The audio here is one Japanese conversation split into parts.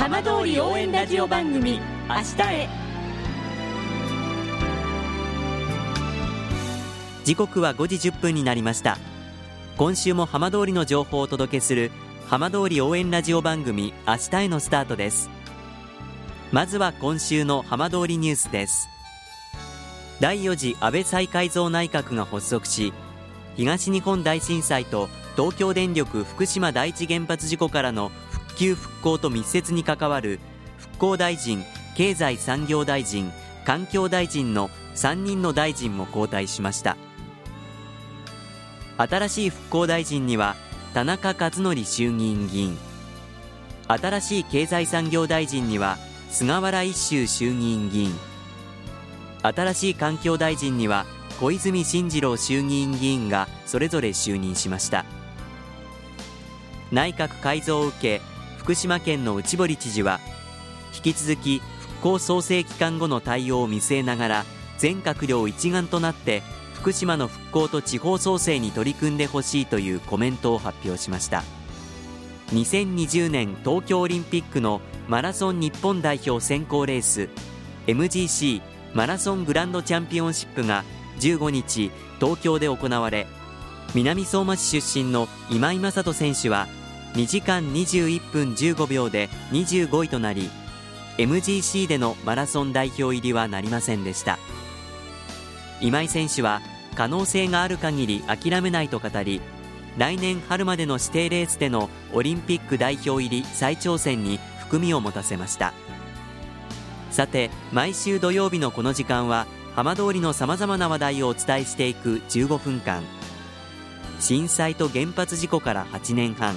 浜通り応援ラジオ番組明日へ。時刻は5時1分になりました。今週も浜通りの情報をお届けする浜通り応援ラジオ番組明日へのスタートです。まずは今週の浜通りニュースです。第4次安倍再改造内閣が発足し東日本大震災と東京電力福島第一原発事故からの復旧復興と密接に関わる復興大臣経済産業大臣環境大臣の3人の大臣も交代しました。新しい復興大臣には田中克則衆議院議員。新しい経済産業大臣には菅原一秀衆議院議員。新しい環境大臣には小泉進次郎衆議院議員がそれぞれ就任しました。内閣改造を受け福島県の内堀知事は引き続き復興創生期間後の対応を見据えながら全閣僚一丸となって福島の復興と地方創生に取り組んでほしいというコメントを発表しました。2020年東京オリンピックのマラソン日本代表選考レース MGC マラソングランドチャンピオンシップが15日東京で行われ南相馬市出身の今井正人選手は2時間21分15秒で25位となり MGC でのマラソン代表入りはなりませんでした。今井選手は可能性がある限り諦めないと語り来年春までの指定レースでのオリンピック代表入り再挑戦に含みを持たせました。さて毎週土曜日のこの時間は浜通りのさまざまな話題をお伝えしていく15分間。震災と原発事故から8年半。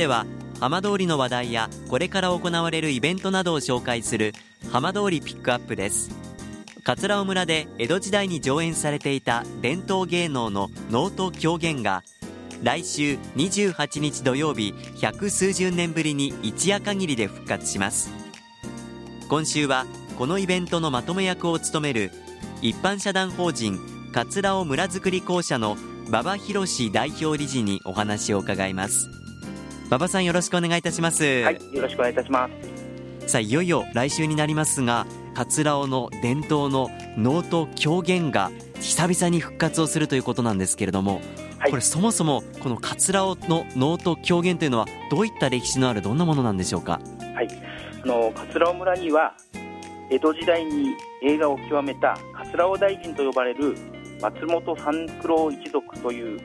代わっては浜通りの話題やこれから行われるイベントなどを紹介する浜通りピックアップです。桂尾村で江戸時代に上演されていた伝統芸能の能と狂言が来週28日土曜日百数十年ぶりに一夜限りで復活します。今週はこのイベントのまとめ役を務める一般社団法人桂尾村づくり公社の馬場博代表理事にお話を伺います。馬場さんよろしくお願いいたします。はいよろしくお願いいたします。さあいよいよ来週になりますが桂尾の伝統の能と狂言が久々に復活をするということなんですけれども、はい、これそもそもこの桂尾の能と狂言というのはどういった歴史のあるどんなものなんでしょうか？はい。あの桂尾村には江戸時代に映画を極めた桂尾大臣と呼ばれる松本三九郎一族という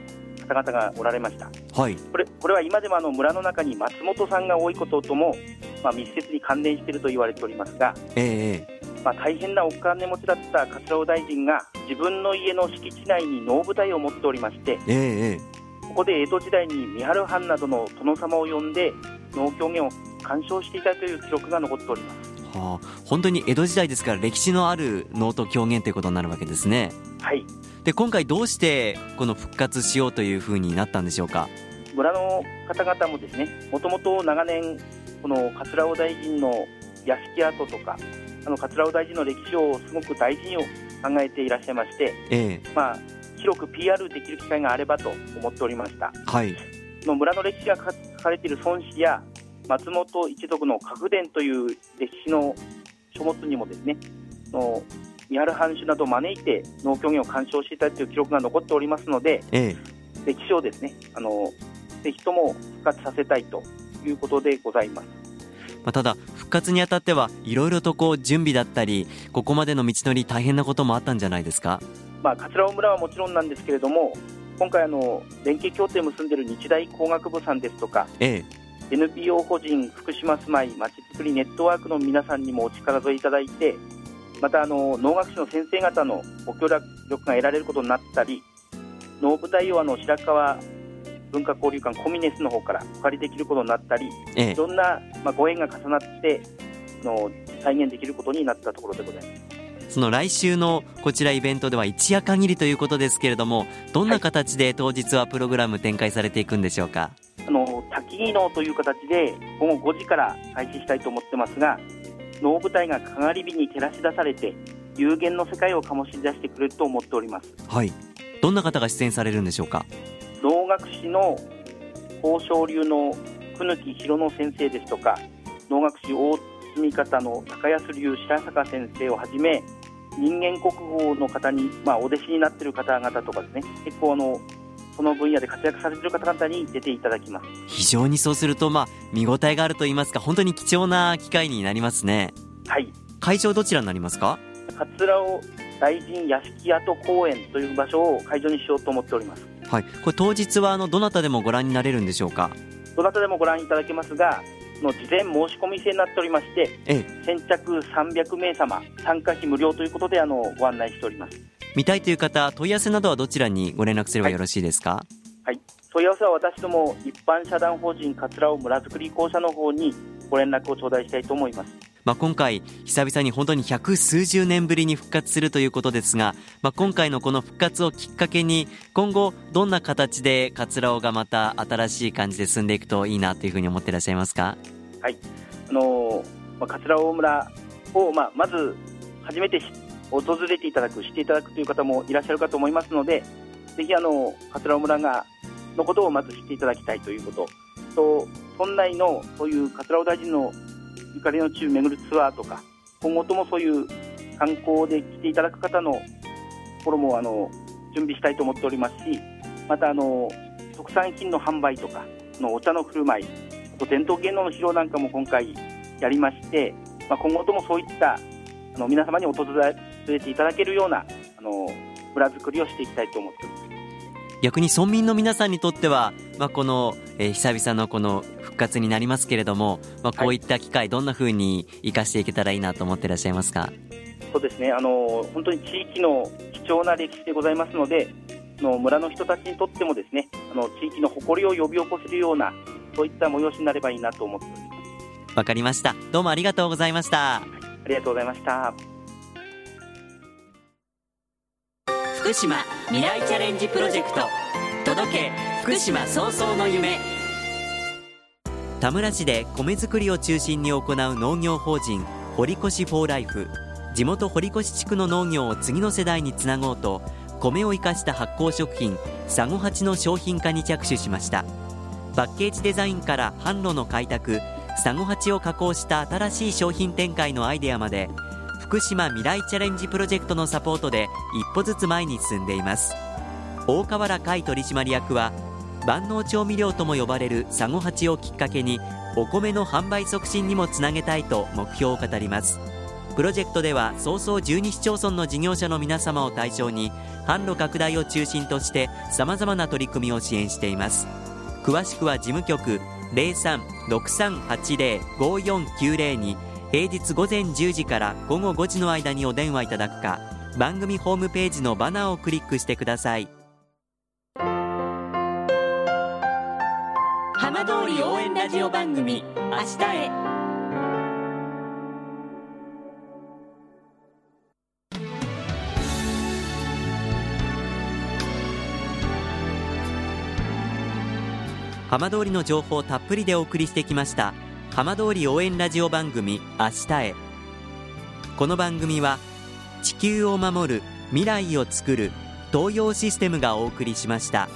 方々がおられました、はい、これこれは今でもあの村の中に松本さんが多いこととも、まあ、密接に関連していると言われておりますが、えーまあ、大変なお金持ちだった桂尾大臣が自分の家の敷地内に能舞台を持っておりまして、えー、ここで江戸時代に三春藩などの殿様を呼んで能狂言を鑑賞していたという記録が残っております。はあ、本当に江戸時代ですから歴史のある能と狂言ということになるわけですね。はいで今回どうしてこの復活しようというふうになったんでしょうか？村の方々もですねもともと長年この桂尾大臣の屋敷跡とかあの桂尾大臣の歴史をすごく大事に考えていらっしゃいまして、ええ、まあ、広く PR できる機会があればと思っておりました、はい、の村の歴史が書かれている孫子や松本一族の格伝という歴史の書物にもですねの三原藩主などを招いて農協業を鑑賞していたという記録が残っておりますので、ええ、歴史をですねあのぜひとも復活させたいということでございます。まあ、ただ復活にあたってはいろいろとこう準備だったりここまでの道のり大変なこともあったんじゃないですか、まあ、桂尾村はもちろんなんですけれども今回あの連携協定を結んでいる日大工学部さんですとか、ええ、NPO 法人福島住まいまちづくりネットワークの皆さんにもお力添えいただいてまたあの能楽師の先生方のご協力が得られることになったり能舞台をあの白川文化交流館コミネスの方からお借りできることになったり、えいろんな、まあ、ご縁が重なっての再現できることになったところでございます。その来週のこちらイベントでは一夜限りということですけれどもどんな形で当日はプログラム展開されていくんでしょうか？あの滝技能という形で午後5時から開始したいと思ってますが能舞台がかがり火に照らし出されて有限の世界を醸し出してくれると思っております。はい。どんな方が出演されるんでしょうか？能楽師の宝生流の久木弘野先生ですとか能楽師大積方の高安流白坂先生をはじめ人間国宝の方に、まあ、お弟子になっている方々とかですね。結構あのその分野で活躍されている方々に出ていただきます。非常にそうするとまあ見応えがあると言いますか本当に貴重な機会になりますね。はい。会場どちらになりますか？桂尾大臣屋敷跡公園という場所を会場にしようと思っておりますはい。これ当日はあのどなたでもご覧になれるんでしょうか？どなたでもご覧いただけますがの事前申し込み制になっておりましてええ。先着300名様参加費無料ということであのご案内しております。見たいという方問い合わせなどはどちらにご連絡すればよろしいですか、はい、問い合わせは私ども一般社団法人桂尾村づくり公社の方にご連絡を頂戴したいと思います。まあ、今回久々に本当に百数十年ぶりに復活するということですが、まあ、今回のこの復活をきっかけに今後どんな形で桂尾がまた新しい感じで進んでいくといいなというふうに思っていらっしゃいますか？はい、あのまあ、桂尾村を、まあ、まず初めて訪れていただく、知っていただくという方もいらっしゃるかと思いますので、ぜひあの桂尾村がのことをまず知っていただきたいということと、村内のそういう桂尾大臣のゆかりの地を巡るツアーとか、今後ともそういう観光で来ていただく方のところもあの準備したいと思っておりますし、またあの特産品の販売とかのお茶の振る舞い、あと伝統芸能の披露なんかも今回やりまして、まあ、今後ともそういったあの皆様に訪れていただけるようなあの村づくりをしていきたいと思っております。逆に村民の皆さんにとっては、まあ、この、えー久々のこの復活になりますけれども、まあ、こういった機会どんなふうに生かしていけたらいいなと思っていらっしゃいますか？そうですね。あの本当に地域の貴重な歴史でございますのであの村の人たちにとってもですねあの地域の誇りを呼び起こせるようなそういった催しになればいいなと思っております。わかりました。どうもありがとうございました。ありがとうございました。福島未来チャレンジプロジェクト。届け福島早々の夢田村市で米作りを中心に行う農業法人堀越フォーライフ。地元堀越地区の農業を次の世代につなごうと米を生かした発酵食品佐護八の商品化に着手しました。パッケージデザインから販路の開拓佐護八を加工した新しい商品展開のアイデアまで福島未来チャレンジプロジェクトのサポートで一歩ずつ前に進んでいます。大河原海取締役は万能調味料とも呼ばれる佐護八をきっかけにお米の販売促進にもつなげたいと目標を語ります。プロジェクトでは早々12市町村の事業者の皆様を対象に販路拡大を中心としてさまざまな取り組みを支援しています。詳しくは事務局0363805490に平日午前10時から午後5時の間にお電話いただくか番組ホームページのバナーをクリックしてください。浜通り応援ラジオ番組「明日へ」浜通りの情報をたっぷりでお送りしてきました浜通り応援ラジオ番組明日へこの番組は地球を守る未来をつくる東洋システムがお送りしました。